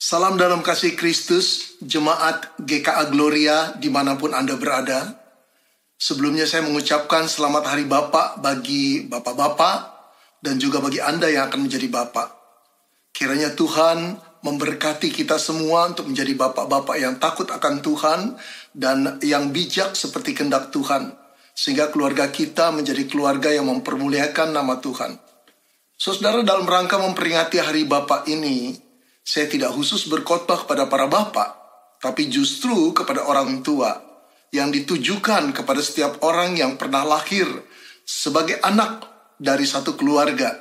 Salam dalam kasih Kristus, jemaat GKA Gloria di mana pun Anda berada. Sebelumnya saya mengucapkan selamat hari Bapak bagi Bapak-Bapak dan juga bagi Anda yang akan menjadi Bapak. Kiranya Tuhan memberkati kita semua untuk menjadi Bapak-Bapak yang takut akan Tuhan dan yang bijak seperti kehendak Tuhan. Sehingga keluarga kita menjadi keluarga yang mempermuliakan nama Tuhan. Saudara dalam rangka memperingati hari Bapak ini, saya tidak khusus berkhotbah kepada para bapak, tapi justru kepada orang tua yang ditujukan kepada setiap orang yang pernah lahir sebagai anak dari satu keluarga.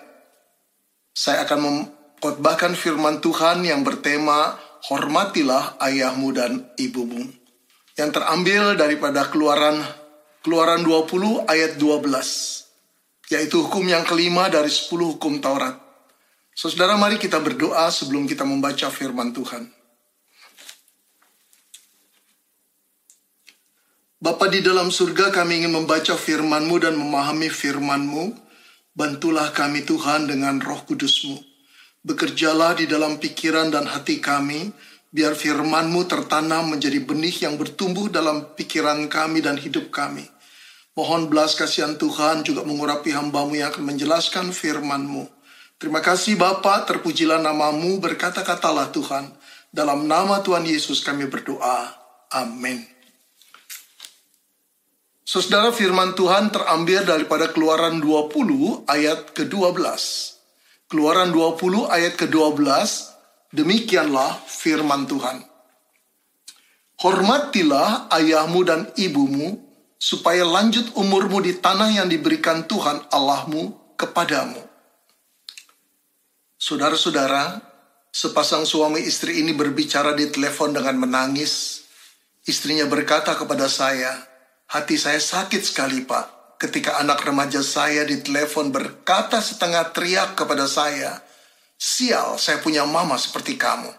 Saya akan mengkhotbahkan firman Tuhan yang bertema Hormatilah ayahmu dan ibumu. Yang terambil daripada keluaran Keluaran 20 ayat 12 yaitu hukum yang kelima dari 10 hukum Taurat. Saudara, mari kita berdoa sebelum kita membaca firman Tuhan. Bapa di dalam surga, kami ingin membaca firman-Mu dan memahami firman-Mu. Bantulah kami Tuhan dengan roh kudus-Mu. Bekerjalah di dalam pikiran dan hati kami, biar firman-Mu tertanam menjadi benih yang bertumbuh dalam pikiran kami dan hidup kami. Mohon belas kasihan Tuhan juga mengurapi hambamu yang akan menjelaskan firman-Mu. Terima kasih Bapa, terpujilah namamu, berkata-katalah Tuhan. Dalam nama Tuhan Yesus kami berdoa. Amin. Saudara firman Tuhan terambil daripada keluaran 20 ayat ke-12. Keluaran 20 ayat ke-12, Demikianlah firman Tuhan. Hormatilah ayahmu dan ibumu, supaya lanjut umurmu di tanah yang diberikan Tuhan Allahmu kepadamu. Saudara-saudara, sepasang suami istri ini berbicara di telepon dengan menangis. Istrinya berkata kepada saya, hati saya sakit sekali pak, ketika anak remaja saya di telepon berkata setengah teriak kepada saya, Sial, saya punya mama seperti kamu.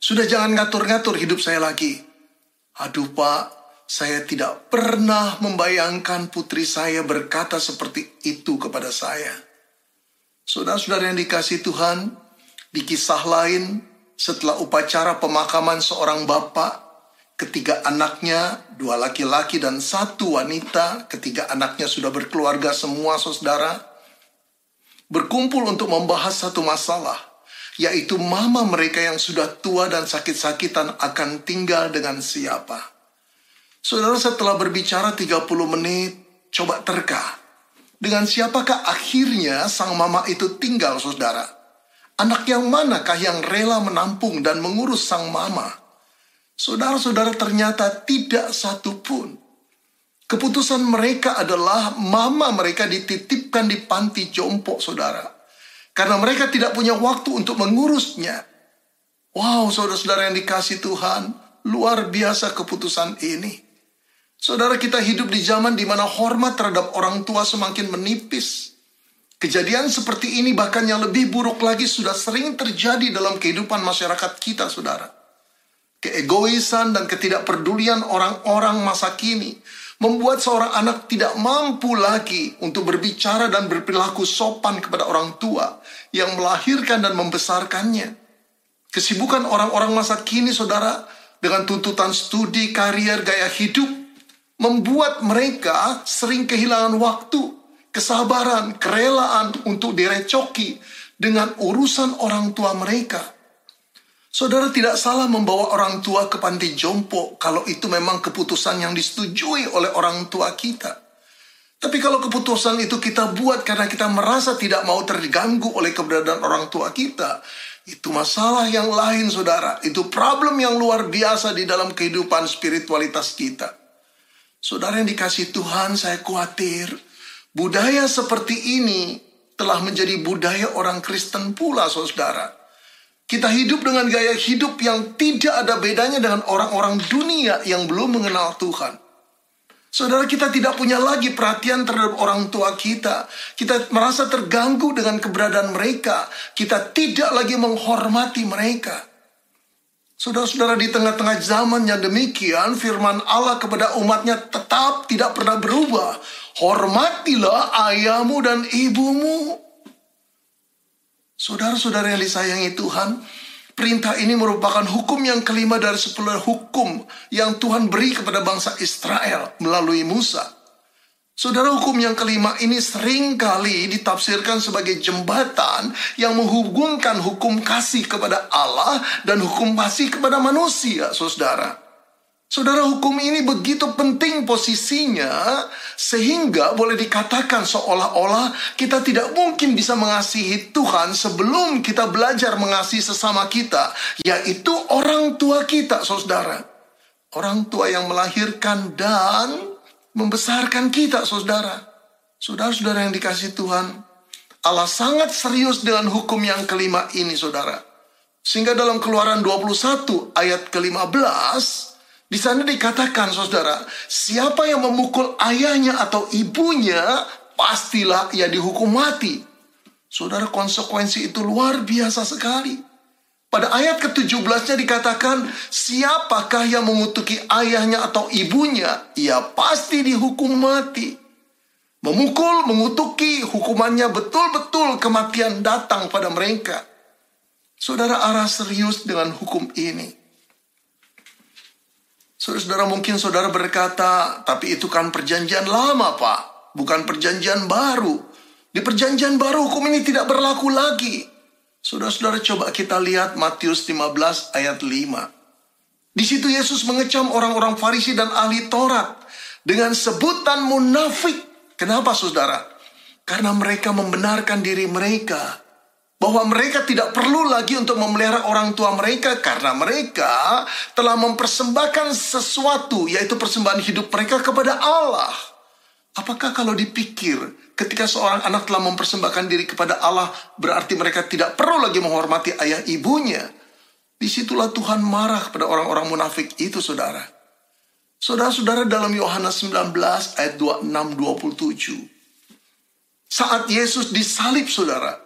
Sudah jangan ngatur-ngatur hidup saya lagi. Aduh pak, saya tidak pernah membayangkan putri saya berkata seperti itu kepada saya. Saudara-saudara yang dikasih Tuhan, di kisah lain, setelah upacara pemakaman seorang bapak, ketiga anaknya, dua laki-laki dan satu wanita, ketiga anaknya sudah berkeluarga semua saudara, berkumpul untuk membahas satu masalah, yaitu mama mereka yang sudah tua dan sakit-sakitan akan tinggal dengan siapa. Saudara setelah berbicara 30 menit, coba terka. Dengan siapakah akhirnya sang mama itu tinggal, saudara? Anak yang manakah yang rela menampung dan mengurus sang mama? Saudara-saudara ternyata tidak satu pun. Keputusan mereka adalah mama mereka dititipkan di panti jompo, saudara. Karena mereka tidak punya waktu untuk mengurusnya. Wow, saudara-saudara yang dikasih Tuhan, luar biasa keputusan ini. Saudara kita hidup di zaman di mana hormat terhadap orang tua semakin menipis. Kejadian seperti ini bahkan yang lebih buruk lagi sudah sering terjadi dalam kehidupan masyarakat kita, saudara. Keegoisan dan ketidakpedulian orang-orang masa kini membuat seorang anak tidak mampu lagi untuk berbicara dan berperilaku sopan kepada orang tua yang melahirkan dan membesarkannya. Kesibukan orang-orang masa kini, saudara, dengan tuntutan studi, karier, gaya hidup, membuat mereka sering kehilangan waktu, kesabaran, kerelaan untuk direcoki dengan urusan orang tua mereka. Saudara tidak salah membawa orang tua ke panti jompo kalau itu memang keputusan yang disetujui oleh orang tua kita. Tapi kalau keputusan itu kita buat karena kita merasa tidak mau terganggu oleh keberadaan orang tua kita, itu masalah yang lain saudara. Itu problem yang luar biasa di dalam kehidupan spiritualitas kita. Saudara yang dikasih Tuhan, saya khawatir budaya seperti ini telah menjadi budaya orang Kristen pula saudara. Kita hidup dengan gaya hidup yang tidak ada bedanya dengan orang-orang dunia yang belum mengenal Tuhan. Saudara kita tidak punya lagi perhatian terhadap orang tua kita. Kita merasa terganggu dengan keberadaan mereka. Kita tidak lagi menghormati mereka. Saudara-saudara di tengah-tengah zaman yang demikian, firman Allah kepada umatnya tetap tidak pernah berubah. Hormatilah ayahmu dan ibumu. Saudara-saudara yang disayangi Tuhan, Perintah ini merupakan hukum yang kelima dari sepuluh hukum yang Tuhan beri kepada bangsa Israel melalui Musa. Saudara hukum yang kelima ini sering kali ditafsirkan sebagai jembatan yang menghubungkan hukum kasih kepada Allah dan hukum kasih kepada manusia, saudara. Saudara hukum ini begitu penting posisinya sehingga boleh dikatakan seolah-olah kita tidak mungkin bisa mengasihi Tuhan sebelum kita belajar mengasihi sesama kita, yaitu orang tua kita, saudara. Orang tua yang melahirkan dan membesarkan kita, saudara. Saudara-saudara yang dikasih Tuhan, Allah sangat serius dengan hukum yang kelima ini, saudara. Sehingga dalam keluaran 21 ayat ke-15, di sana dikatakan saudara, siapa yang memukul ayahnya atau ibunya, pastilah ia dihukum mati. Saudara konsekuensi itu luar biasa sekali. Pada ayat ke-17-nya dikatakan, siapakah yang mengutuki ayahnya atau ibunya, ia pasti dihukum mati. Memukul, mengutuki, hukumannya betul-betul kematian datang pada mereka. Saudara arah serius dengan hukum ini. Saudara-saudara mungkin saudara berkata, tapi itu kan perjanjian lama pak, bukan perjanjian baru. Di perjanjian baru hukum ini tidak berlaku lagi. Saudara-saudara coba kita lihat Matius 15 ayat 5. Di situ Yesus mengecam orang-orang Farisi dan ahli Taurat dengan sebutan munafik. Kenapa saudara? Karena mereka membenarkan diri mereka bahwa mereka tidak perlu lagi untuk memelihara orang tua mereka karena mereka telah mempersembahkan sesuatu yaitu persembahan hidup mereka kepada Allah. Apakah kalau dipikir ketika seorang anak telah mempersembahkan diri kepada Allah berarti mereka tidak perlu lagi menghormati ayah ibunya? Di situlah Tuhan marah kepada orang-orang munafik itu saudara. Saudara-saudara dalam Yohanes 19 ayat 26 27. Saat Yesus disalib saudara,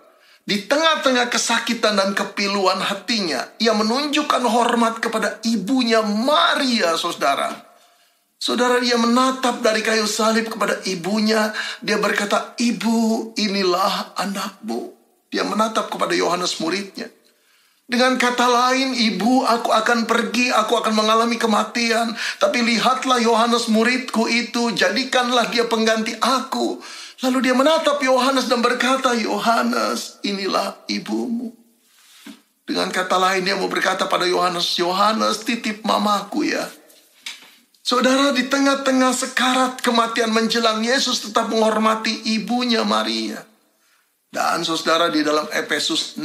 di tengah-tengah kesakitan dan kepiluan hatinya, ia menunjukkan hormat kepada ibunya Maria, saudara. Saudara, dia menatap dari kayu salib kepada ibunya. Dia berkata, Ibu, inilah anakmu. Dia menatap kepada Yohanes muridnya. Dengan kata lain, ibu, aku akan pergi, aku akan mengalami kematian. Tapi lihatlah Yohanes muridku itu, jadikanlah dia pengganti aku. Lalu dia menatap Yohanes dan berkata, Yohanes, inilah ibumu. Dengan kata lain dia mau berkata pada Yohanes, Yohanes titip mamaku ya. Saudara di tengah-tengah sekarat kematian menjelang Yesus tetap menghormati ibunya Maria. Dan saudara di dalam Efesus 6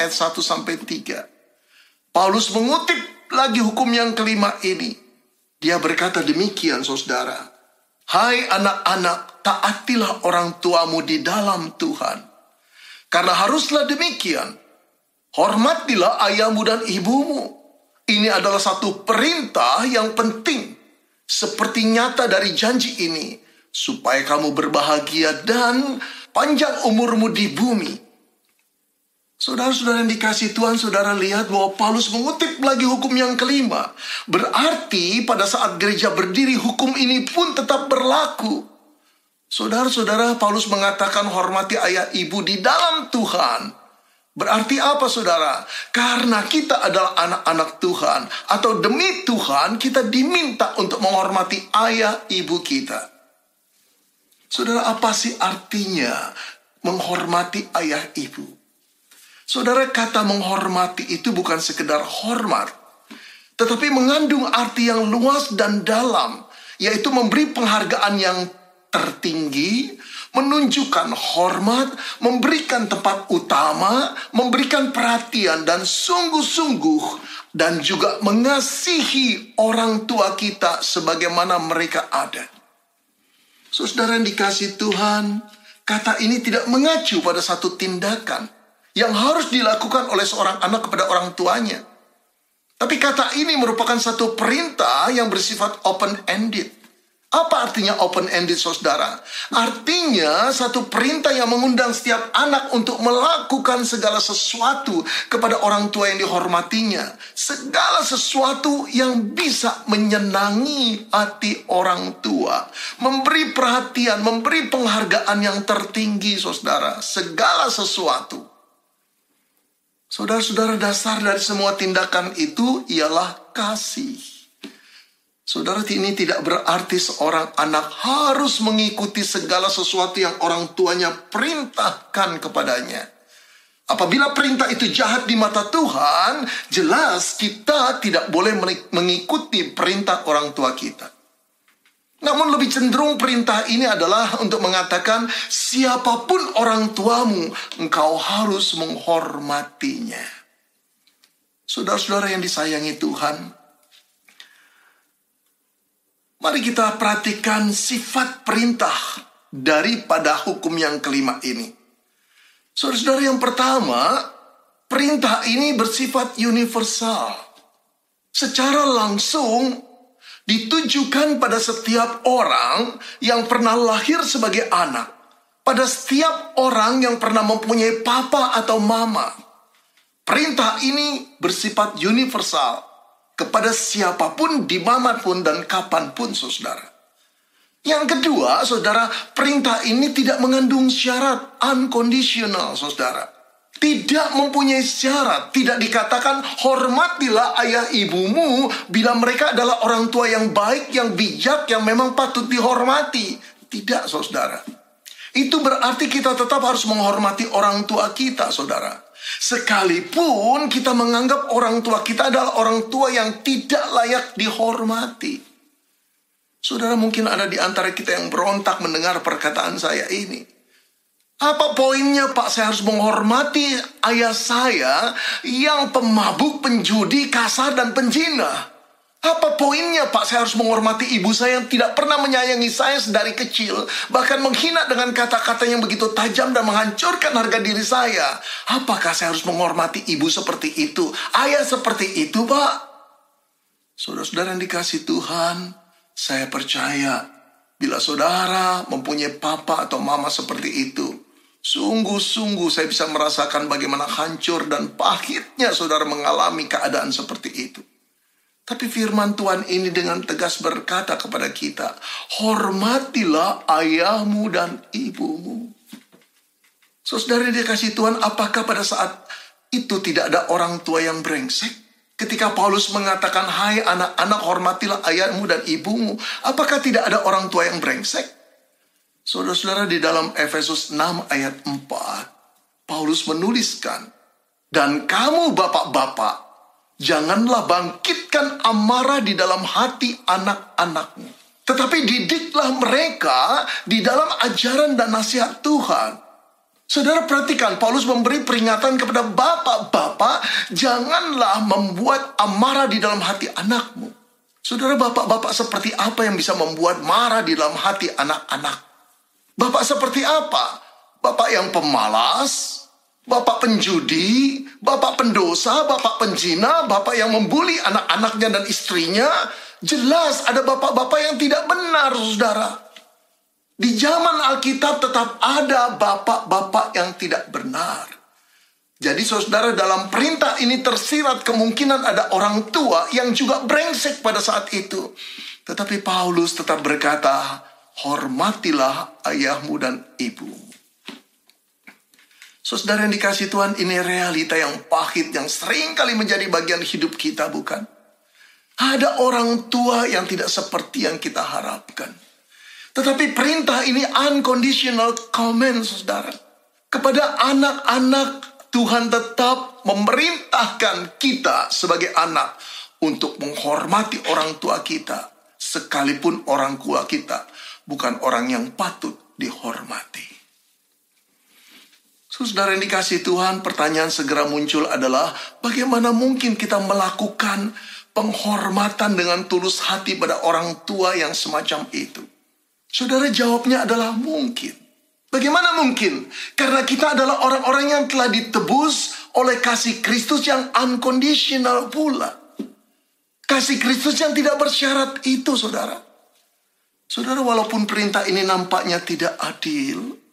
ayat 1 sampai 3. Paulus mengutip lagi hukum yang kelima ini. Dia berkata demikian saudara. Hai anak-anak, taatilah orang tuamu di dalam Tuhan. Karena haruslah demikian. Hormatilah ayahmu dan ibumu. Ini adalah satu perintah yang penting. Seperti nyata dari janji ini. Supaya kamu berbahagia dan panjang umurmu di bumi. Saudara-saudara yang dikasih Tuhan, saudara lihat bahwa Paulus mengutip lagi hukum yang kelima. Berarti pada saat gereja berdiri, hukum ini pun tetap berlaku. Saudara-saudara, Paulus mengatakan hormati ayah ibu di dalam Tuhan. Berarti apa saudara? Karena kita adalah anak-anak Tuhan. Atau demi Tuhan kita diminta untuk menghormati ayah ibu kita. Saudara apa sih artinya menghormati ayah ibu? Saudara kata menghormati itu bukan sekedar hormat. Tetapi mengandung arti yang luas dan dalam. Yaitu memberi penghargaan yang tertinggi, menunjukkan hormat, memberikan tempat utama, memberikan perhatian dan sungguh-sungguh dan juga mengasihi orang tua kita sebagaimana mereka ada. Saudara yang dikasih Tuhan, kata ini tidak mengacu pada satu tindakan yang harus dilakukan oleh seorang anak kepada orang tuanya. Tapi kata ini merupakan satu perintah yang bersifat open-ended apa artinya open-ended saudara? Artinya satu perintah yang mengundang setiap anak untuk melakukan segala sesuatu kepada orang tua yang dihormatinya. Segala sesuatu yang bisa menyenangi hati orang tua. Memberi perhatian, memberi penghargaan yang tertinggi saudara. Segala sesuatu. Saudara-saudara dasar dari semua tindakan itu ialah kasih. Saudara ini tidak berarti seorang anak harus mengikuti segala sesuatu yang orang tuanya perintahkan kepadanya. Apabila perintah itu jahat di mata Tuhan, jelas kita tidak boleh mengikuti perintah orang tua kita. Namun lebih cenderung perintah ini adalah untuk mengatakan siapa pun orang tuamu, engkau harus menghormatinya. Saudara-saudara yang disayangi Tuhan, mari kita perhatikan sifat perintah daripada hukum yang kelima ini. Saudara-saudara yang pertama, perintah ini bersifat universal. Secara langsung ditujukan pada setiap orang yang pernah lahir sebagai anak, pada setiap orang yang pernah mempunyai papa atau mama. Perintah ini bersifat universal kepada siapa pun, di mana pun, dan kapan pun, saudara. Yang kedua, saudara, perintah ini tidak mengandung syarat unconditional, saudara tidak mempunyai syarat, tidak dikatakan hormatilah ayah ibumu bila mereka adalah orang tua yang baik, yang bijak, yang memang patut dihormati. Tidak, saudara. Itu berarti kita tetap harus menghormati orang tua kita, saudara. Sekalipun kita menganggap orang tua kita adalah orang tua yang tidak layak dihormati. Saudara mungkin ada di antara kita yang berontak mendengar perkataan saya ini. Apa poinnya Pak? Saya harus menghormati ayah saya yang pemabuk, penjudi, kasar, dan penjina. Apa poinnya Pak? Saya harus menghormati ibu saya yang tidak pernah menyayangi saya sedari kecil. Bahkan menghina dengan kata-kata yang begitu tajam dan menghancurkan harga diri saya. Apakah saya harus menghormati ibu seperti itu? Ayah seperti itu Pak? Saudara-saudara yang dikasih Tuhan, saya percaya bila saudara mempunyai papa atau mama seperti itu, Sungguh-sungguh saya bisa merasakan bagaimana hancur dan pahitnya saudara mengalami keadaan seperti itu. Tapi firman Tuhan ini dengan tegas berkata kepada kita, hormatilah ayahmu dan ibumu. Saudara dikasih Tuhan, apakah pada saat itu tidak ada orang tua yang brengsek? Ketika Paulus mengatakan, hai anak-anak hormatilah ayahmu dan ibumu, apakah tidak ada orang tua yang brengsek? Saudara-saudara di dalam Efesus 6 ayat 4, Paulus menuliskan, Dan kamu bapak-bapak, janganlah bangkitkan amarah di dalam hati anak-anakmu. Tetapi didiklah mereka di dalam ajaran dan nasihat Tuhan. Saudara perhatikan, Paulus memberi peringatan kepada bapak-bapak, janganlah membuat amarah di dalam hati anakmu. Saudara bapak-bapak seperti apa yang bisa membuat marah di dalam hati anak-anak? Bapak seperti apa? Bapak yang pemalas, bapak penjudi, bapak pendosa, bapak penjina, bapak yang membuli anak-anaknya dan istrinya. Jelas ada bapak-bapak yang tidak benar, saudara. Di zaman Alkitab tetap ada bapak-bapak yang tidak benar. Jadi saudara dalam perintah ini tersirat kemungkinan ada orang tua yang juga brengsek pada saat itu. Tetapi Paulus tetap berkata, hormatilah ayahmu dan ibumu. Saudara yang dikasih Tuhan, ini realita yang pahit yang sering kali menjadi bagian hidup kita, bukan? Ada orang tua yang tidak seperti yang kita harapkan. Tetapi perintah ini unconditional command, saudara. Kepada anak-anak, Tuhan tetap memerintahkan kita sebagai anak untuk menghormati orang tua kita, sekalipun orang tua kita bukan orang yang patut dihormati. Saudara yang dikasih Tuhan, pertanyaan segera muncul adalah bagaimana mungkin kita melakukan penghormatan dengan tulus hati pada orang tua yang semacam itu? Saudara jawabnya adalah mungkin. Bagaimana mungkin? Karena kita adalah orang-orang yang telah ditebus oleh kasih Kristus yang unconditional pula. Kasih Kristus yang tidak bersyarat itu, saudara. Saudara, walaupun perintah ini nampaknya tidak adil,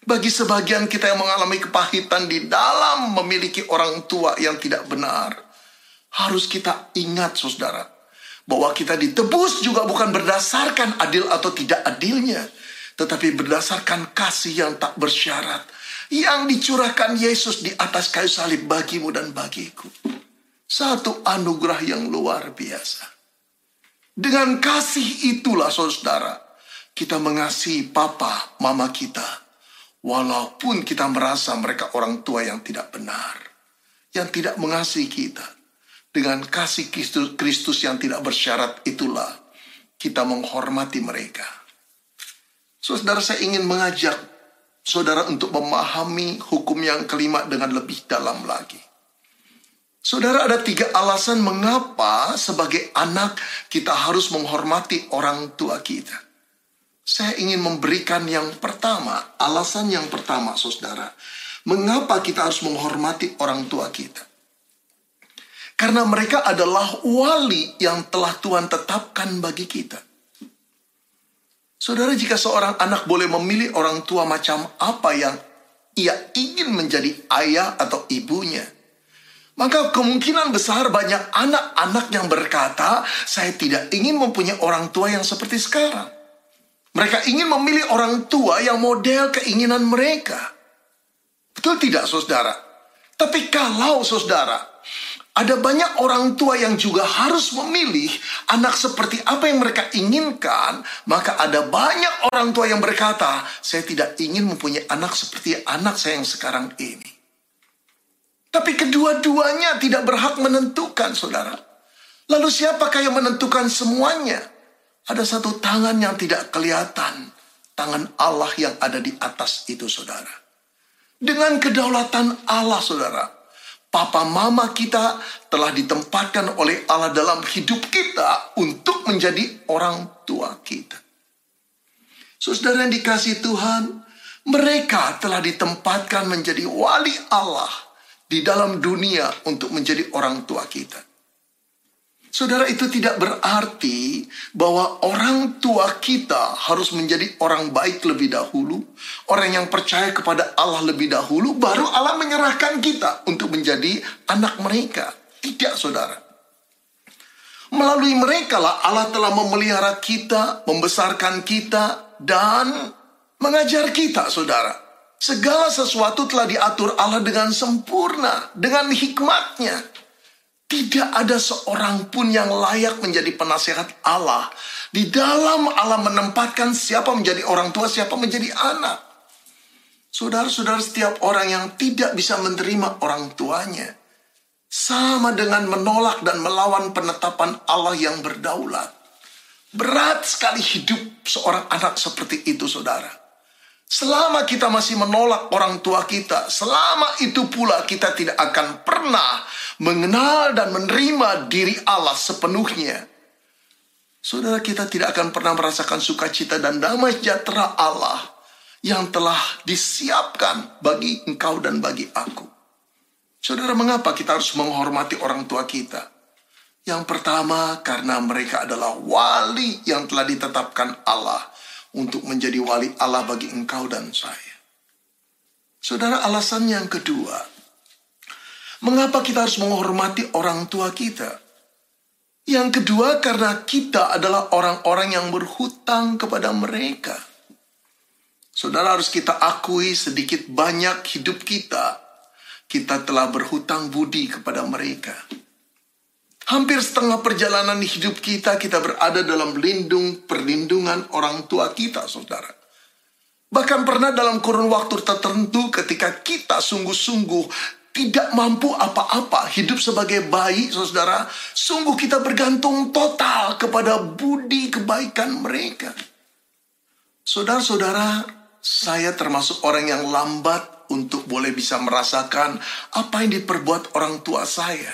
bagi sebagian kita yang mengalami kepahitan di dalam memiliki orang tua yang tidak benar, harus kita ingat, saudara, bahwa kita ditebus juga bukan berdasarkan adil atau tidak adilnya, tetapi berdasarkan kasih yang tak bersyarat. yang dicurahkan Yesus di atas kayu salib bagimu dan bagiku. Satu anugerah yang luar biasa. Dengan kasih itulah saudara, kita mengasihi papa, mama kita. Walaupun kita merasa mereka orang tua yang tidak benar. Yang tidak mengasihi kita. Dengan kasih Kristus, Kristus yang tidak bersyarat itulah kita menghormati mereka. Saudara saya ingin mengajak saudara untuk memahami hukum yang kelima dengan lebih dalam lagi. Saudara ada tiga alasan mengapa sebagai anak kita harus menghormati orang tua kita. Saya ingin memberikan yang pertama, alasan yang pertama saudara. Mengapa kita harus menghormati orang tua kita? Karena mereka adalah wali yang telah Tuhan tetapkan bagi kita. Saudara, jika seorang anak boleh memilih orang tua macam apa yang ia ingin menjadi ayah atau ibunya, maka kemungkinan besar banyak anak-anak yang berkata, "Saya tidak ingin mempunyai orang tua yang seperti sekarang." Mereka ingin memilih orang tua yang model keinginan mereka. Betul tidak, saudara? Tapi kalau saudara ada banyak orang tua yang juga harus memilih anak seperti apa yang mereka inginkan, maka ada banyak orang tua yang berkata, "Saya tidak ingin mempunyai anak seperti anak saya yang sekarang ini." Tapi kedua-duanya tidak berhak menentukan, saudara. Lalu siapakah yang menentukan semuanya? Ada satu tangan yang tidak kelihatan, tangan Allah yang ada di atas itu, saudara. Dengan kedaulatan Allah, saudara, Papa mama kita telah ditempatkan oleh Allah dalam hidup kita untuk menjadi orang tua kita. Saudara yang dikasih Tuhan, mereka telah ditempatkan menjadi wali Allah di dalam dunia untuk menjadi orang tua kita. Saudara itu tidak berarti bahwa orang tua kita harus menjadi orang baik lebih dahulu, orang yang percaya kepada Allah lebih dahulu, baru Allah menyerahkan kita untuk menjadi anak mereka. Tidak, saudara. Melalui mereka lah Allah telah memelihara kita, membesarkan kita, dan mengajar kita, saudara. Segala sesuatu telah diatur Allah dengan sempurna, dengan hikmatnya. Tidak ada seorang pun yang layak menjadi penasehat Allah. Di dalam Allah menempatkan siapa menjadi orang tua, siapa menjadi anak. Saudara-saudara setiap orang yang tidak bisa menerima orang tuanya. Sama dengan menolak dan melawan penetapan Allah yang berdaulat. Berat sekali hidup seorang anak seperti itu saudara. Selama kita masih menolak orang tua kita, selama itu pula kita tidak akan pernah mengenal dan menerima diri Allah sepenuhnya. Saudara kita tidak akan pernah merasakan sukacita dan damai sejahtera Allah yang telah disiapkan bagi engkau dan bagi aku. Saudara, mengapa kita harus menghormati orang tua kita? Yang pertama, karena mereka adalah wali yang telah ditetapkan Allah untuk menjadi wali Allah bagi engkau dan saya. Saudara, alasan yang kedua, mengapa kita harus menghormati orang tua kita? Yang kedua, karena kita adalah orang-orang yang berhutang kepada mereka. Saudara harus kita akui sedikit banyak hidup kita, kita telah berhutang budi kepada mereka. Hampir setengah perjalanan hidup kita, kita berada dalam lindung perlindungan orang tua kita, saudara. Bahkan pernah dalam kurun waktu tertentu ketika kita sungguh-sungguh tidak mampu apa-apa hidup sebagai bayi, saudara. Sungguh kita bergantung total kepada budi kebaikan mereka. Saudara-saudara, saya termasuk orang yang lambat untuk boleh bisa merasakan apa yang diperbuat orang tua saya.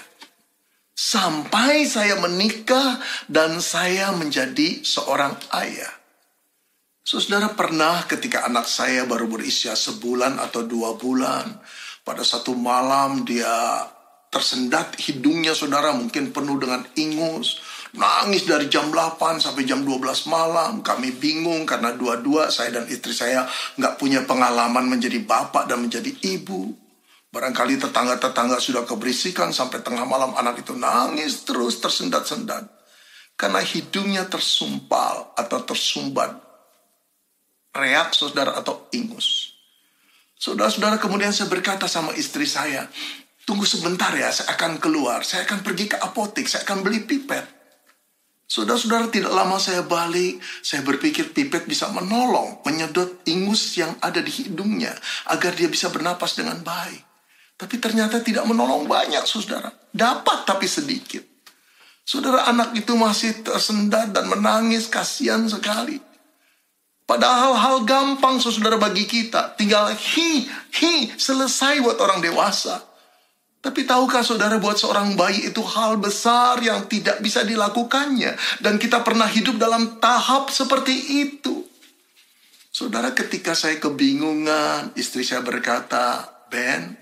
Sampai saya menikah dan saya menjadi seorang ayah. Saudara pernah ketika anak saya baru berusia sebulan atau dua bulan. Pada satu malam dia tersendat hidungnya saudara mungkin penuh dengan ingus. Nangis dari jam 8 sampai jam 12 malam. Kami bingung karena dua-dua saya dan istri saya nggak punya pengalaman menjadi bapak dan menjadi ibu. Barangkali tetangga-tetangga sudah keberisikan sampai tengah malam anak itu nangis terus tersendat-sendat. Karena hidungnya tersumpal atau tersumbat. Reak saudara atau ingus. Saudara-saudara kemudian saya berkata sama istri saya, tunggu sebentar ya, saya akan keluar, saya akan pergi ke apotek, saya akan beli pipet. Saudara-saudara tidak lama saya balik, saya berpikir pipet bisa menolong, menyedot ingus yang ada di hidungnya, agar dia bisa bernapas dengan baik. Tapi ternyata tidak menolong banyak, saudara. Dapat tapi sedikit. Saudara anak itu masih tersendat dan menangis, kasihan sekali. Padahal hal gampang saudara bagi kita. Tinggal hi, hi, selesai buat orang dewasa. Tapi tahukah saudara buat seorang bayi itu hal besar yang tidak bisa dilakukannya. Dan kita pernah hidup dalam tahap seperti itu. Saudara ketika saya kebingungan, istri saya berkata, Ben,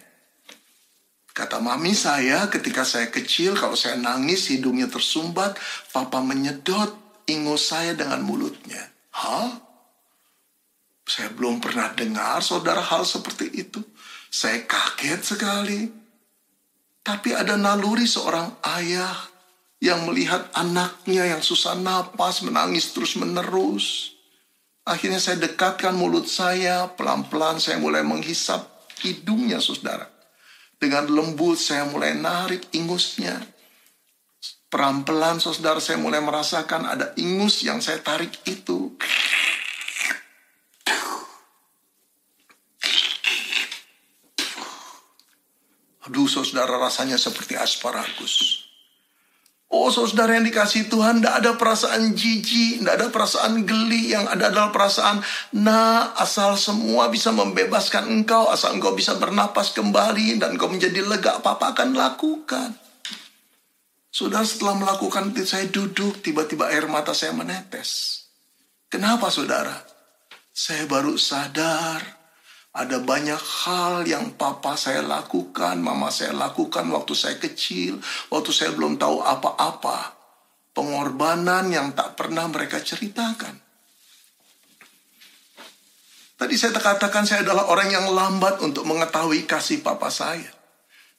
kata mami saya ketika saya kecil, kalau saya nangis hidungnya tersumbat, papa menyedot ingus saya dengan mulutnya. Hah? Saya belum pernah dengar saudara hal seperti itu. Saya kaget sekali. Tapi ada naluri seorang ayah yang melihat anaknya yang susah napas, menangis terus-menerus. Akhirnya saya dekatkan mulut saya, pelan-pelan saya mulai menghisap hidungnya saudara. Dengan lembut saya mulai narik ingusnya. Pelan-pelan saudara saya mulai merasakan ada ingus yang saya tarik itu. Aduh saudara rasanya seperti asparagus. Oh saudara yang dikasih Tuhan, tidak ada perasaan jijik, tidak ada perasaan geli, yang ada adalah perasaan, nah asal semua bisa membebaskan engkau, asal engkau bisa bernapas kembali dan engkau menjadi lega, apa-apa akan lakukan. Saudara setelah melakukan itu saya duduk, tiba-tiba air mata saya menetes. Kenapa saudara? Saya baru sadar ada banyak hal yang papa saya lakukan, mama saya lakukan waktu saya kecil, waktu saya belum tahu apa-apa. Pengorbanan yang tak pernah mereka ceritakan. Tadi saya katakan saya adalah orang yang lambat untuk mengetahui kasih papa saya.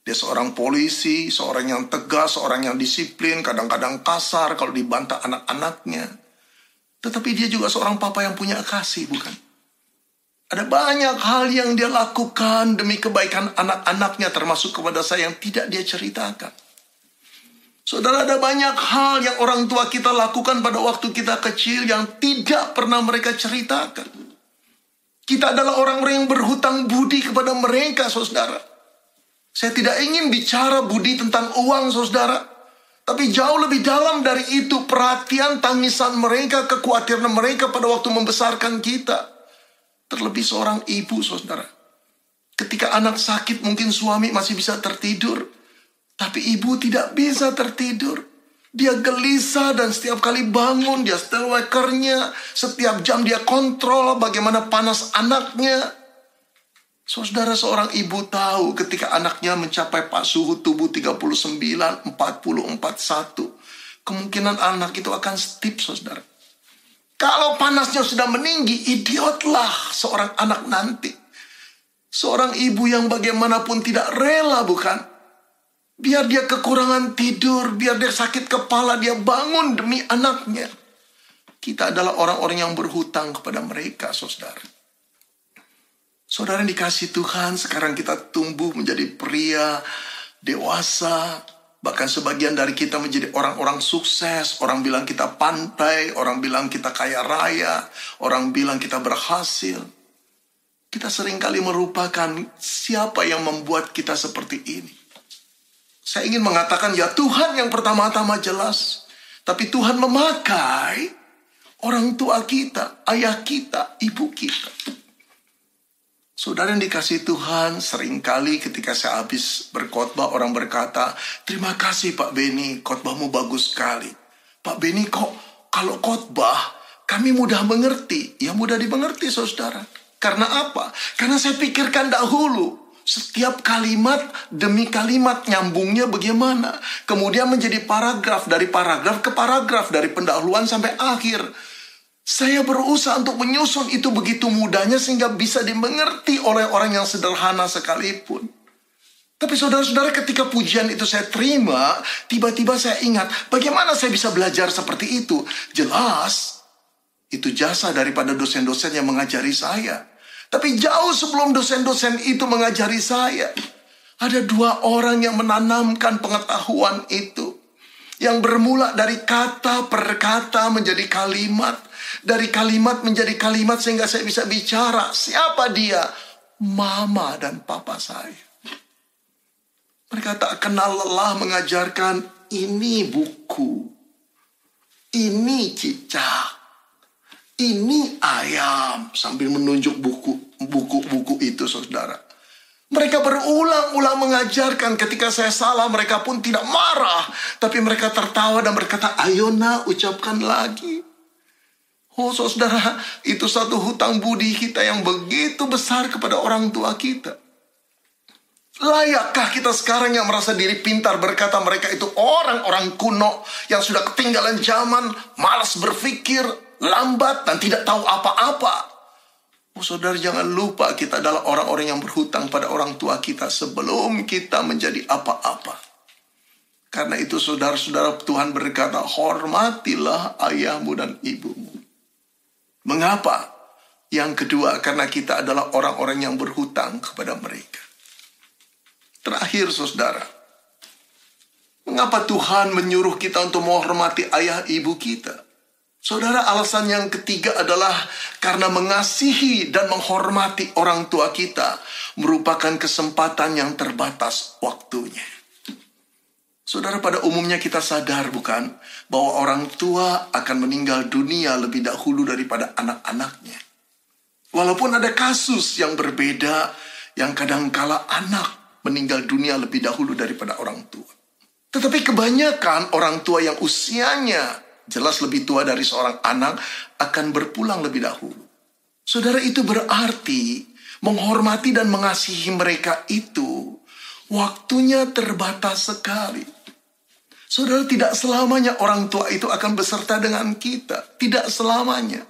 Dia seorang polisi, seorang yang tegas, seorang yang disiplin, kadang-kadang kasar kalau dibantah anak-anaknya. Tetapi dia juga seorang papa yang punya kasih, bukan? Ada banyak hal yang dia lakukan demi kebaikan anak-anaknya termasuk kepada saya yang tidak dia ceritakan. Saudara ada banyak hal yang orang tua kita lakukan pada waktu kita kecil yang tidak pernah mereka ceritakan. Kita adalah orang-orang yang berhutang budi kepada mereka, saudara. Saya tidak ingin bicara budi tentang uang, saudara. Tapi jauh lebih dalam dari itu perhatian tangisan mereka, kekhawatiran mereka pada waktu membesarkan kita. Terlebih seorang ibu, saudara. Ketika anak sakit, mungkin suami masih bisa tertidur. Tapi ibu tidak bisa tertidur. Dia gelisah dan setiap kali bangun, dia setel wakernya. Setiap jam dia kontrol bagaimana panas anaknya. Saudara seorang ibu tahu ketika anaknya mencapai pak suhu tubuh 39, 40, 41. Kemungkinan anak itu akan stip, saudara. Kalau panasnya sudah meninggi, idiotlah seorang anak nanti. Seorang ibu yang bagaimanapun tidak rela bukan? Biar dia kekurangan tidur, biar dia sakit kepala, dia bangun demi anaknya. Kita adalah orang-orang yang berhutang kepada mereka, saudara. Saudara yang dikasih Tuhan, sekarang kita tumbuh menjadi pria dewasa, Bahkan sebagian dari kita menjadi orang-orang sukses, orang bilang kita pantai, orang bilang kita kaya raya, orang bilang kita berhasil. Kita sering kali merupakan siapa yang membuat kita seperti ini. Saya ingin mengatakan ya Tuhan yang pertama-tama jelas. Tapi Tuhan memakai orang tua kita, ayah kita, ibu kita. Saudara yang dikasih Tuhan, sering kali ketika saya habis berkhotbah orang berkata, terima kasih Pak Beni, khotbahmu bagus sekali. Pak Beni kok kalau khotbah kami mudah mengerti. Ya mudah dimengerti saudara. Karena apa? Karena saya pikirkan dahulu. Setiap kalimat demi kalimat nyambungnya bagaimana. Kemudian menjadi paragraf dari paragraf ke paragraf. Dari pendahuluan sampai akhir. Saya berusaha untuk menyusun itu begitu mudahnya sehingga bisa dimengerti oleh orang yang sederhana sekalipun. Tapi saudara-saudara ketika pujian itu saya terima, tiba-tiba saya ingat bagaimana saya bisa belajar seperti itu. Jelas, itu jasa daripada dosen-dosen yang mengajari saya. Tapi jauh sebelum dosen-dosen itu mengajari saya, ada dua orang yang menanamkan pengetahuan itu. Yang bermula dari kata per kata menjadi kalimat. Dari kalimat menjadi kalimat sehingga saya bisa bicara. Siapa dia? Mama dan papa saya. Mereka tak kenal lelah mengajarkan ini buku. Ini cicak. Ini ayam. Sambil menunjuk buku buku-buku itu saudara. Mereka berulang-ulang mengajarkan ketika saya salah mereka pun tidak marah. Tapi mereka tertawa dan berkata, ayo nak ucapkan lagi. Oh saudara, itu satu hutang budi kita yang begitu besar kepada orang tua kita. Layakkah kita sekarang yang merasa diri pintar berkata mereka itu orang-orang kuno yang sudah ketinggalan zaman, malas berpikir, lambat dan tidak tahu apa-apa? Oh saudara jangan lupa kita adalah orang-orang yang berhutang pada orang tua kita sebelum kita menjadi apa-apa. Karena itu saudara-saudara Tuhan berkata hormatilah ayahmu dan ibumu. Mengapa? Yang kedua karena kita adalah orang-orang yang berhutang kepada mereka. Terakhir saudara, mengapa Tuhan menyuruh kita untuk menghormati ayah ibu kita? Saudara, alasan yang ketiga adalah karena mengasihi dan menghormati orang tua kita merupakan kesempatan yang terbatas waktunya. Saudara, pada umumnya kita sadar bukan bahwa orang tua akan meninggal dunia lebih dahulu daripada anak-anaknya. Walaupun ada kasus yang berbeda yang kadangkala anak meninggal dunia lebih dahulu daripada orang tua. Tetapi kebanyakan orang tua yang usianya jelas lebih tua dari seorang anak akan berpulang lebih dahulu. Saudara itu berarti menghormati dan mengasihi mereka itu waktunya terbatas sekali. Saudara tidak selamanya orang tua itu akan beserta dengan kita, tidak selamanya.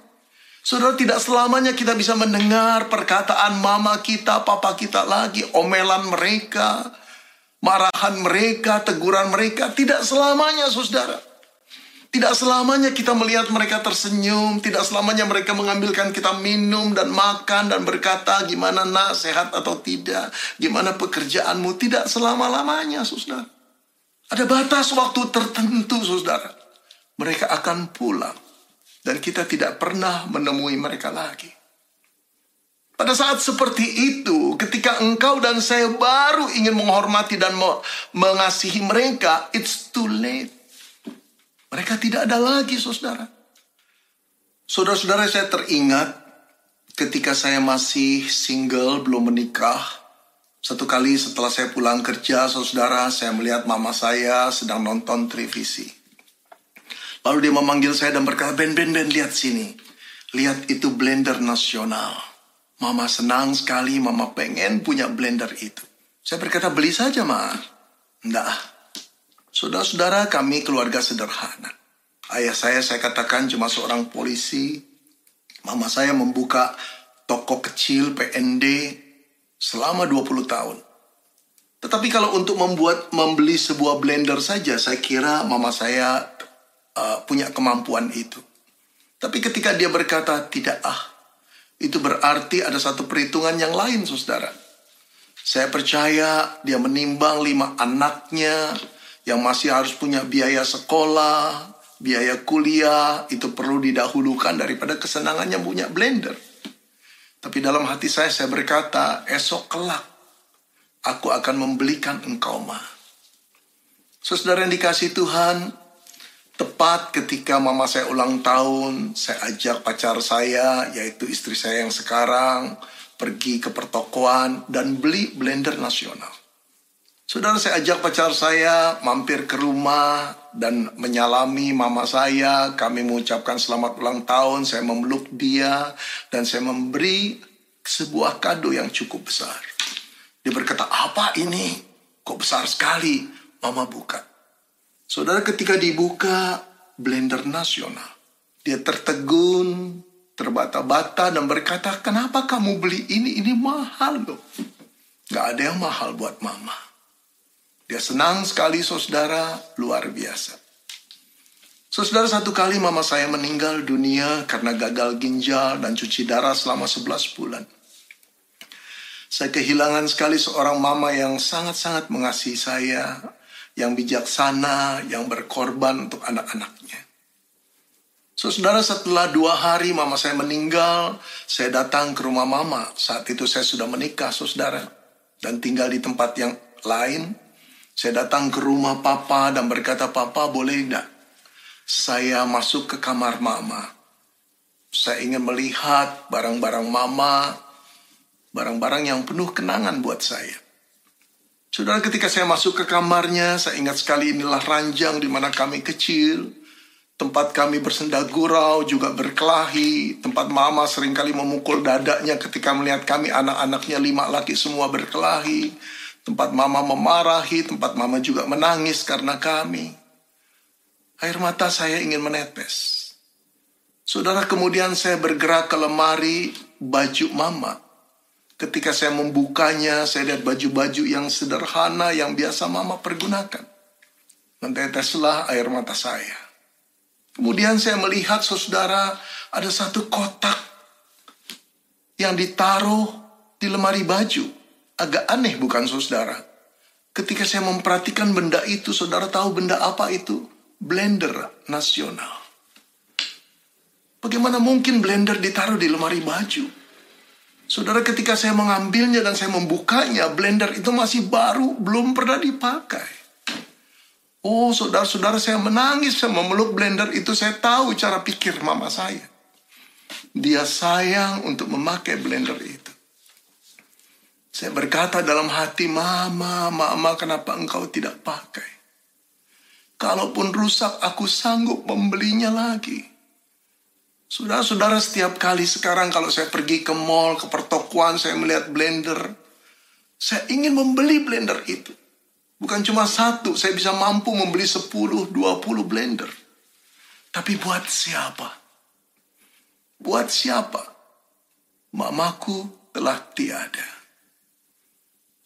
Saudara tidak selamanya kita bisa mendengar perkataan mama kita, papa kita lagi, omelan mereka, marahan mereka, teguran mereka. Tidak selamanya saudara. Tidak selamanya kita melihat mereka tersenyum, tidak selamanya mereka mengambilkan kita minum dan makan dan berkata gimana nak sehat atau tidak, gimana pekerjaanmu, tidak selama-lamanya saudara. Ada batas waktu tertentu saudara. Mereka akan pulang. Dan kita tidak pernah menemui mereka lagi. Pada saat seperti itu, ketika engkau dan saya baru ingin menghormati dan mengasihi mereka, it's too late. Mereka tidak ada lagi, saudara. Saudara-saudara, saya teringat ketika saya masih single, belum menikah. Satu kali setelah saya pulang kerja, saudara, saya melihat mama saya sedang nonton televisi. Lalu dia memanggil saya dan berkata, Ben, Ben, Ben, lihat sini. Lihat itu blender nasional. Mama senang sekali, mama pengen punya blender itu. Saya berkata, beli saja, Ma. Enggak. Saudara-saudara kami keluarga sederhana. Ayah saya, saya katakan cuma seorang polisi. Mama saya membuka toko kecil PND selama 20 tahun. Tetapi kalau untuk membuat membeli sebuah blender saja, saya kira mama saya uh, punya kemampuan itu. Tapi ketika dia berkata tidak ah, itu berarti ada satu perhitungan yang lain, saudara. Saya percaya dia menimbang lima anaknya yang masih harus punya biaya sekolah, biaya kuliah, itu perlu didahulukan daripada kesenangannya punya blender. Tapi dalam hati saya, saya berkata, esok kelak, aku akan membelikan engkau mah. Saudara yang dikasih Tuhan, Tepat ketika mama saya ulang tahun, saya ajak pacar saya, yaitu istri saya yang sekarang, pergi ke pertokoan dan beli blender nasional. Saudara saya ajak pacar saya mampir ke rumah dan menyalami mama saya. Kami mengucapkan selamat ulang tahun, saya memeluk dia dan saya memberi sebuah kado yang cukup besar. Dia berkata, apa ini? Kok besar sekali? Mama buka. Saudara ketika dibuka blender nasional, dia tertegun, terbata-bata dan berkata, kenapa kamu beli ini? Ini mahal loh. Gak ada yang mahal buat mama. Dia senang sekali saudara, luar biasa. Saudara satu kali mama saya meninggal dunia karena gagal ginjal dan cuci darah selama 11 bulan. Saya kehilangan sekali seorang mama yang sangat-sangat mengasihi saya, yang bijaksana, yang berkorban untuk anak-anaknya. So, saudara, setelah dua hari mama saya meninggal, saya datang ke rumah mama. Saat itu saya sudah menikah, saudara, dan tinggal di tempat yang lain. Saya datang ke rumah papa dan berkata, Papa boleh tidak saya masuk ke kamar mama. Saya ingin melihat barang-barang mama, barang-barang yang penuh kenangan buat saya. Saudara, ketika saya masuk ke kamarnya, saya ingat sekali inilah ranjang di mana kami kecil. Tempat kami bersenda gurau, juga berkelahi. Tempat mama sering kali memukul dadanya ketika melihat kami anak-anaknya lima laki semua berkelahi. Tempat mama memarahi, tempat mama juga menangis karena kami. Air mata saya ingin menetes. Saudara, kemudian saya bergerak ke lemari baju mama. Ketika saya membukanya, saya lihat baju-baju yang sederhana yang biasa mama pergunakan. Menteteslah air mata saya. Kemudian saya melihat saudara ada satu kotak yang ditaruh di lemari baju. Agak aneh bukan saudara? Ketika saya memperhatikan benda itu, saudara tahu benda apa itu? Blender nasional. Bagaimana mungkin blender ditaruh di lemari baju? Saudara ketika saya mengambilnya dan saya membukanya, blender itu masih baru, belum pernah dipakai. Oh saudara-saudara saya menangis, saya memeluk blender itu, saya tahu cara pikir mama saya. Dia sayang untuk memakai blender itu. Saya berkata dalam hati, Mama, Mama kenapa engkau tidak pakai? Kalaupun rusak, aku sanggup membelinya lagi. Saudara-saudara setiap kali sekarang kalau saya pergi ke mall, ke pertokoan, saya melihat blender. Saya ingin membeli blender itu. Bukan cuma satu, saya bisa mampu membeli 10, 20 blender. Tapi buat siapa? Buat siapa? Mamaku telah tiada.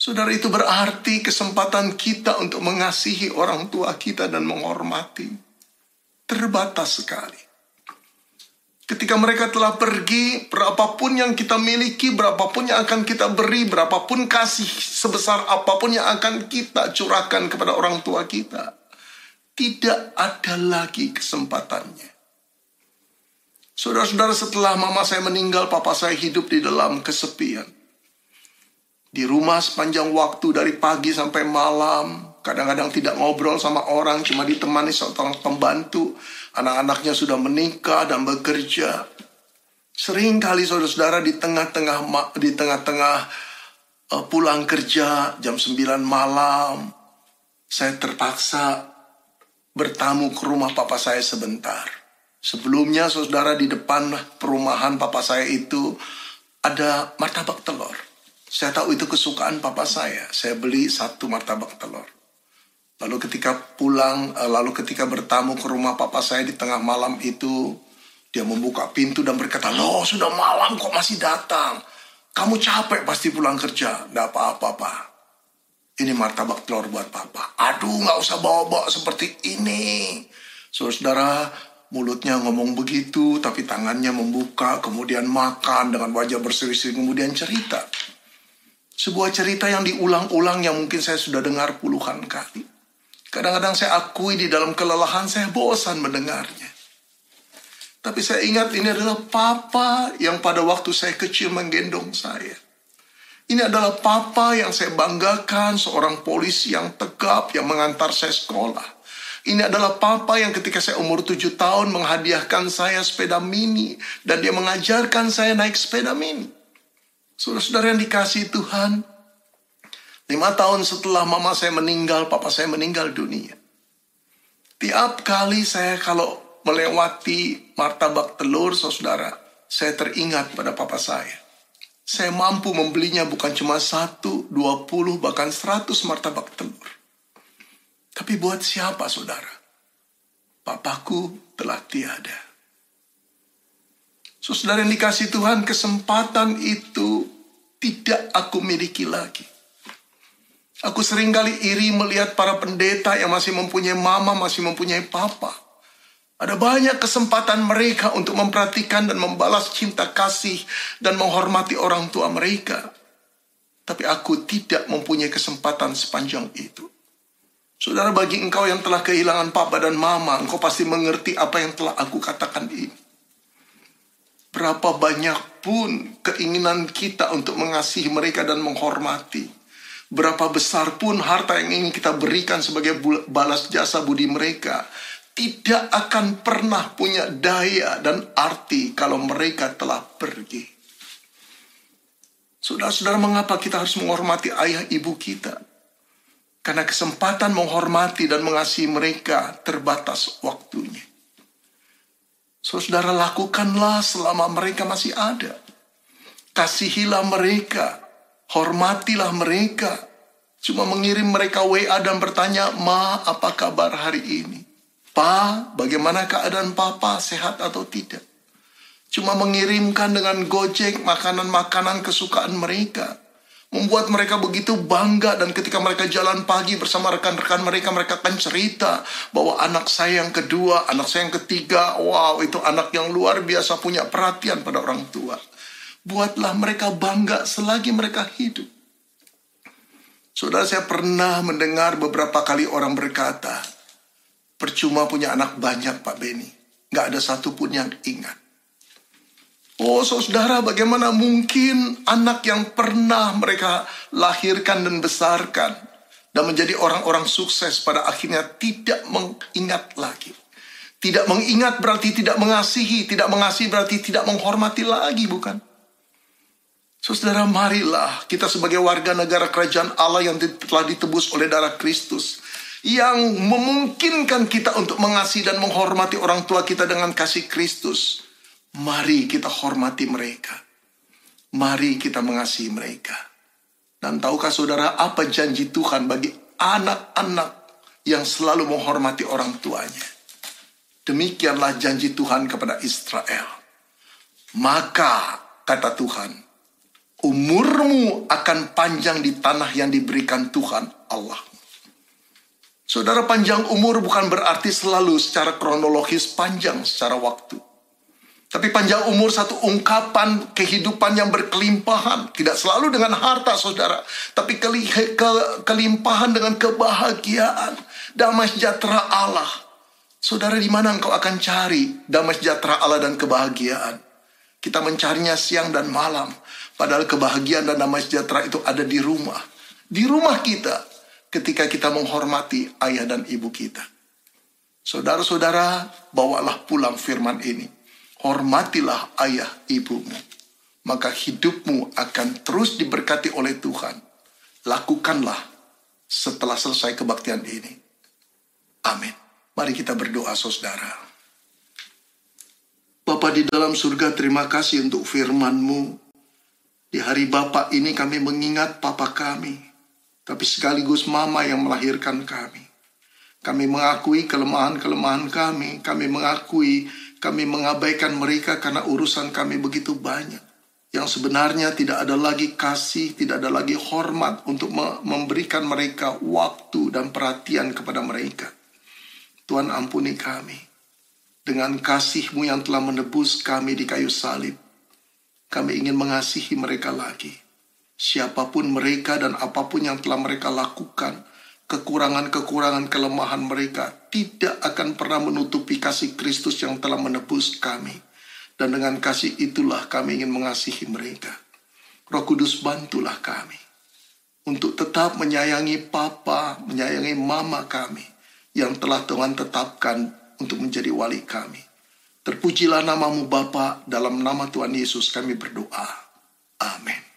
Saudara itu berarti kesempatan kita untuk mengasihi orang tua kita dan menghormati. Terbatas sekali. Ketika mereka telah pergi, berapapun yang kita miliki, berapapun yang akan kita beri, berapapun kasih sebesar apa pun yang akan kita curahkan kepada orang tua kita, tidak ada lagi kesempatannya. Saudara-saudara, setelah mama saya meninggal, papa saya hidup di dalam kesepian. Di rumah sepanjang waktu dari pagi sampai malam, kadang-kadang tidak ngobrol sama orang, cuma ditemani seorang pembantu. Anak-anaknya sudah menikah dan bekerja. Sering kali saudara-saudara di tengah-tengah di tengah-tengah uh, pulang kerja jam 9 malam, saya terpaksa bertamu ke rumah papa saya sebentar. Sebelumnya saudara di depan perumahan papa saya itu ada martabak telur. Saya tahu itu kesukaan papa saya. Saya beli satu martabak telur. Lalu ketika pulang, eh, lalu ketika bertamu ke rumah papa saya di tengah malam itu, dia membuka pintu dan berkata, Loh sudah malam kok masih datang. Kamu capek pasti pulang kerja. Tidak apa-apa, Pak. Ini martabak telur buat papa. Aduh, nggak usah bawa-bawa seperti ini. Saudara, mulutnya ngomong begitu, tapi tangannya membuka, kemudian makan dengan wajah berseri-seri, kemudian cerita. Sebuah cerita yang diulang-ulang yang mungkin saya sudah dengar puluhan kali. Kadang-kadang saya akui di dalam kelelahan saya bosan mendengarnya. Tapi saya ingat ini adalah papa yang pada waktu saya kecil menggendong saya. Ini adalah papa yang saya banggakan, seorang polisi yang tegap yang mengantar saya sekolah. Ini adalah papa yang ketika saya umur tujuh tahun menghadiahkan saya sepeda mini. Dan dia mengajarkan saya naik sepeda mini. Saudara-saudara yang dikasih Tuhan, Lima tahun setelah mama saya meninggal, papa saya meninggal dunia. Tiap kali saya kalau melewati martabak telur, saudara, saya teringat pada papa saya. Saya mampu membelinya bukan cuma satu, dua puluh, bahkan seratus martabak telur. Tapi buat siapa, saudara? Papaku telah tiada. Saudara yang dikasih Tuhan, kesempatan itu tidak aku miliki lagi. Aku sering kali iri melihat para pendeta yang masih mempunyai mama, masih mempunyai papa. Ada banyak kesempatan mereka untuk memperhatikan dan membalas cinta kasih dan menghormati orang tua mereka. Tapi aku tidak mempunyai kesempatan sepanjang itu. Saudara, bagi engkau yang telah kehilangan papa dan mama, engkau pasti mengerti apa yang telah aku katakan ini. Berapa banyak pun keinginan kita untuk mengasihi mereka dan menghormati. Berapa besar pun harta yang ingin kita berikan sebagai balas jasa budi mereka. Tidak akan pernah punya daya dan arti kalau mereka telah pergi. Saudara-saudara, mengapa kita harus menghormati ayah ibu kita? Karena kesempatan menghormati dan mengasihi mereka terbatas waktunya. Saudara lakukanlah selama mereka masih ada. Kasihilah mereka, hormatilah mereka. Cuma mengirim mereka WA dan bertanya, Ma, apa kabar hari ini? Pa, bagaimana keadaan papa, sehat atau tidak? Cuma mengirimkan dengan gojek makanan-makanan kesukaan mereka membuat mereka begitu bangga dan ketika mereka jalan pagi bersama rekan-rekan mereka mereka akan cerita bahwa anak saya yang kedua, anak saya yang ketiga, wow itu anak yang luar biasa punya perhatian pada orang tua. Buatlah mereka bangga selagi mereka hidup. Saudara saya pernah mendengar beberapa kali orang berkata, percuma punya anak banyak Pak Beni, nggak ada satupun yang ingat. Oh saudara bagaimana mungkin anak yang pernah mereka lahirkan dan besarkan dan menjadi orang-orang sukses pada akhirnya tidak mengingat lagi. Tidak mengingat berarti tidak mengasihi, tidak mengasihi berarti tidak menghormati lagi bukan? Saudara marilah kita sebagai warga negara kerajaan Allah yang telah ditebus oleh darah Kristus yang memungkinkan kita untuk mengasihi dan menghormati orang tua kita dengan kasih Kristus Mari kita hormati mereka. Mari kita mengasihi mereka. Dan tahukah saudara apa janji Tuhan bagi anak-anak yang selalu menghormati orang tuanya? Demikianlah janji Tuhan kepada Israel. Maka, kata Tuhan, umurmu akan panjang di tanah yang diberikan Tuhan Allah. Saudara panjang umur bukan berarti selalu secara kronologis panjang secara waktu. Tapi panjang umur satu ungkapan kehidupan yang berkelimpahan. Tidak selalu dengan harta saudara. Tapi kelimpahan dengan kebahagiaan. Damai sejahtera Allah. Saudara di mana engkau akan cari damai sejahtera Allah dan kebahagiaan. Kita mencarinya siang dan malam. Padahal kebahagiaan dan damai sejahtera itu ada di rumah. Di rumah kita ketika kita menghormati ayah dan ibu kita. Saudara-saudara, bawalah pulang firman ini hormatilah ayah ibumu, maka hidupmu akan terus diberkati oleh Tuhan. Lakukanlah setelah selesai kebaktian ini. Amin. Mari kita berdoa saudara. Bapa di dalam surga terima kasih untuk firman-Mu. Di hari Bapak ini kami mengingat Papa kami, tapi sekaligus Mama yang melahirkan kami. Kami mengakui kelemahan-kelemahan kami, kami mengakui kami mengabaikan mereka karena urusan kami begitu banyak. Yang sebenarnya tidak ada lagi kasih, tidak ada lagi hormat untuk memberikan mereka waktu dan perhatian kepada mereka. Tuhan ampuni kami. Dengan kasih-Mu yang telah menebus kami di kayu salib. Kami ingin mengasihi mereka lagi. Siapa pun mereka dan apa pun yang telah mereka lakukan, kekurangan-kekurangan kelemahan mereka tidak akan pernah menutupi kasih Kristus yang telah menebus kami. Dan dengan kasih itulah kami ingin mengasihi mereka. Roh Kudus bantulah kami untuk tetap menyayangi papa, menyayangi mama kami yang telah Tuhan tetapkan untuk menjadi wali kami. Terpujilah namamu Bapa dalam nama Tuhan Yesus kami berdoa. Amin.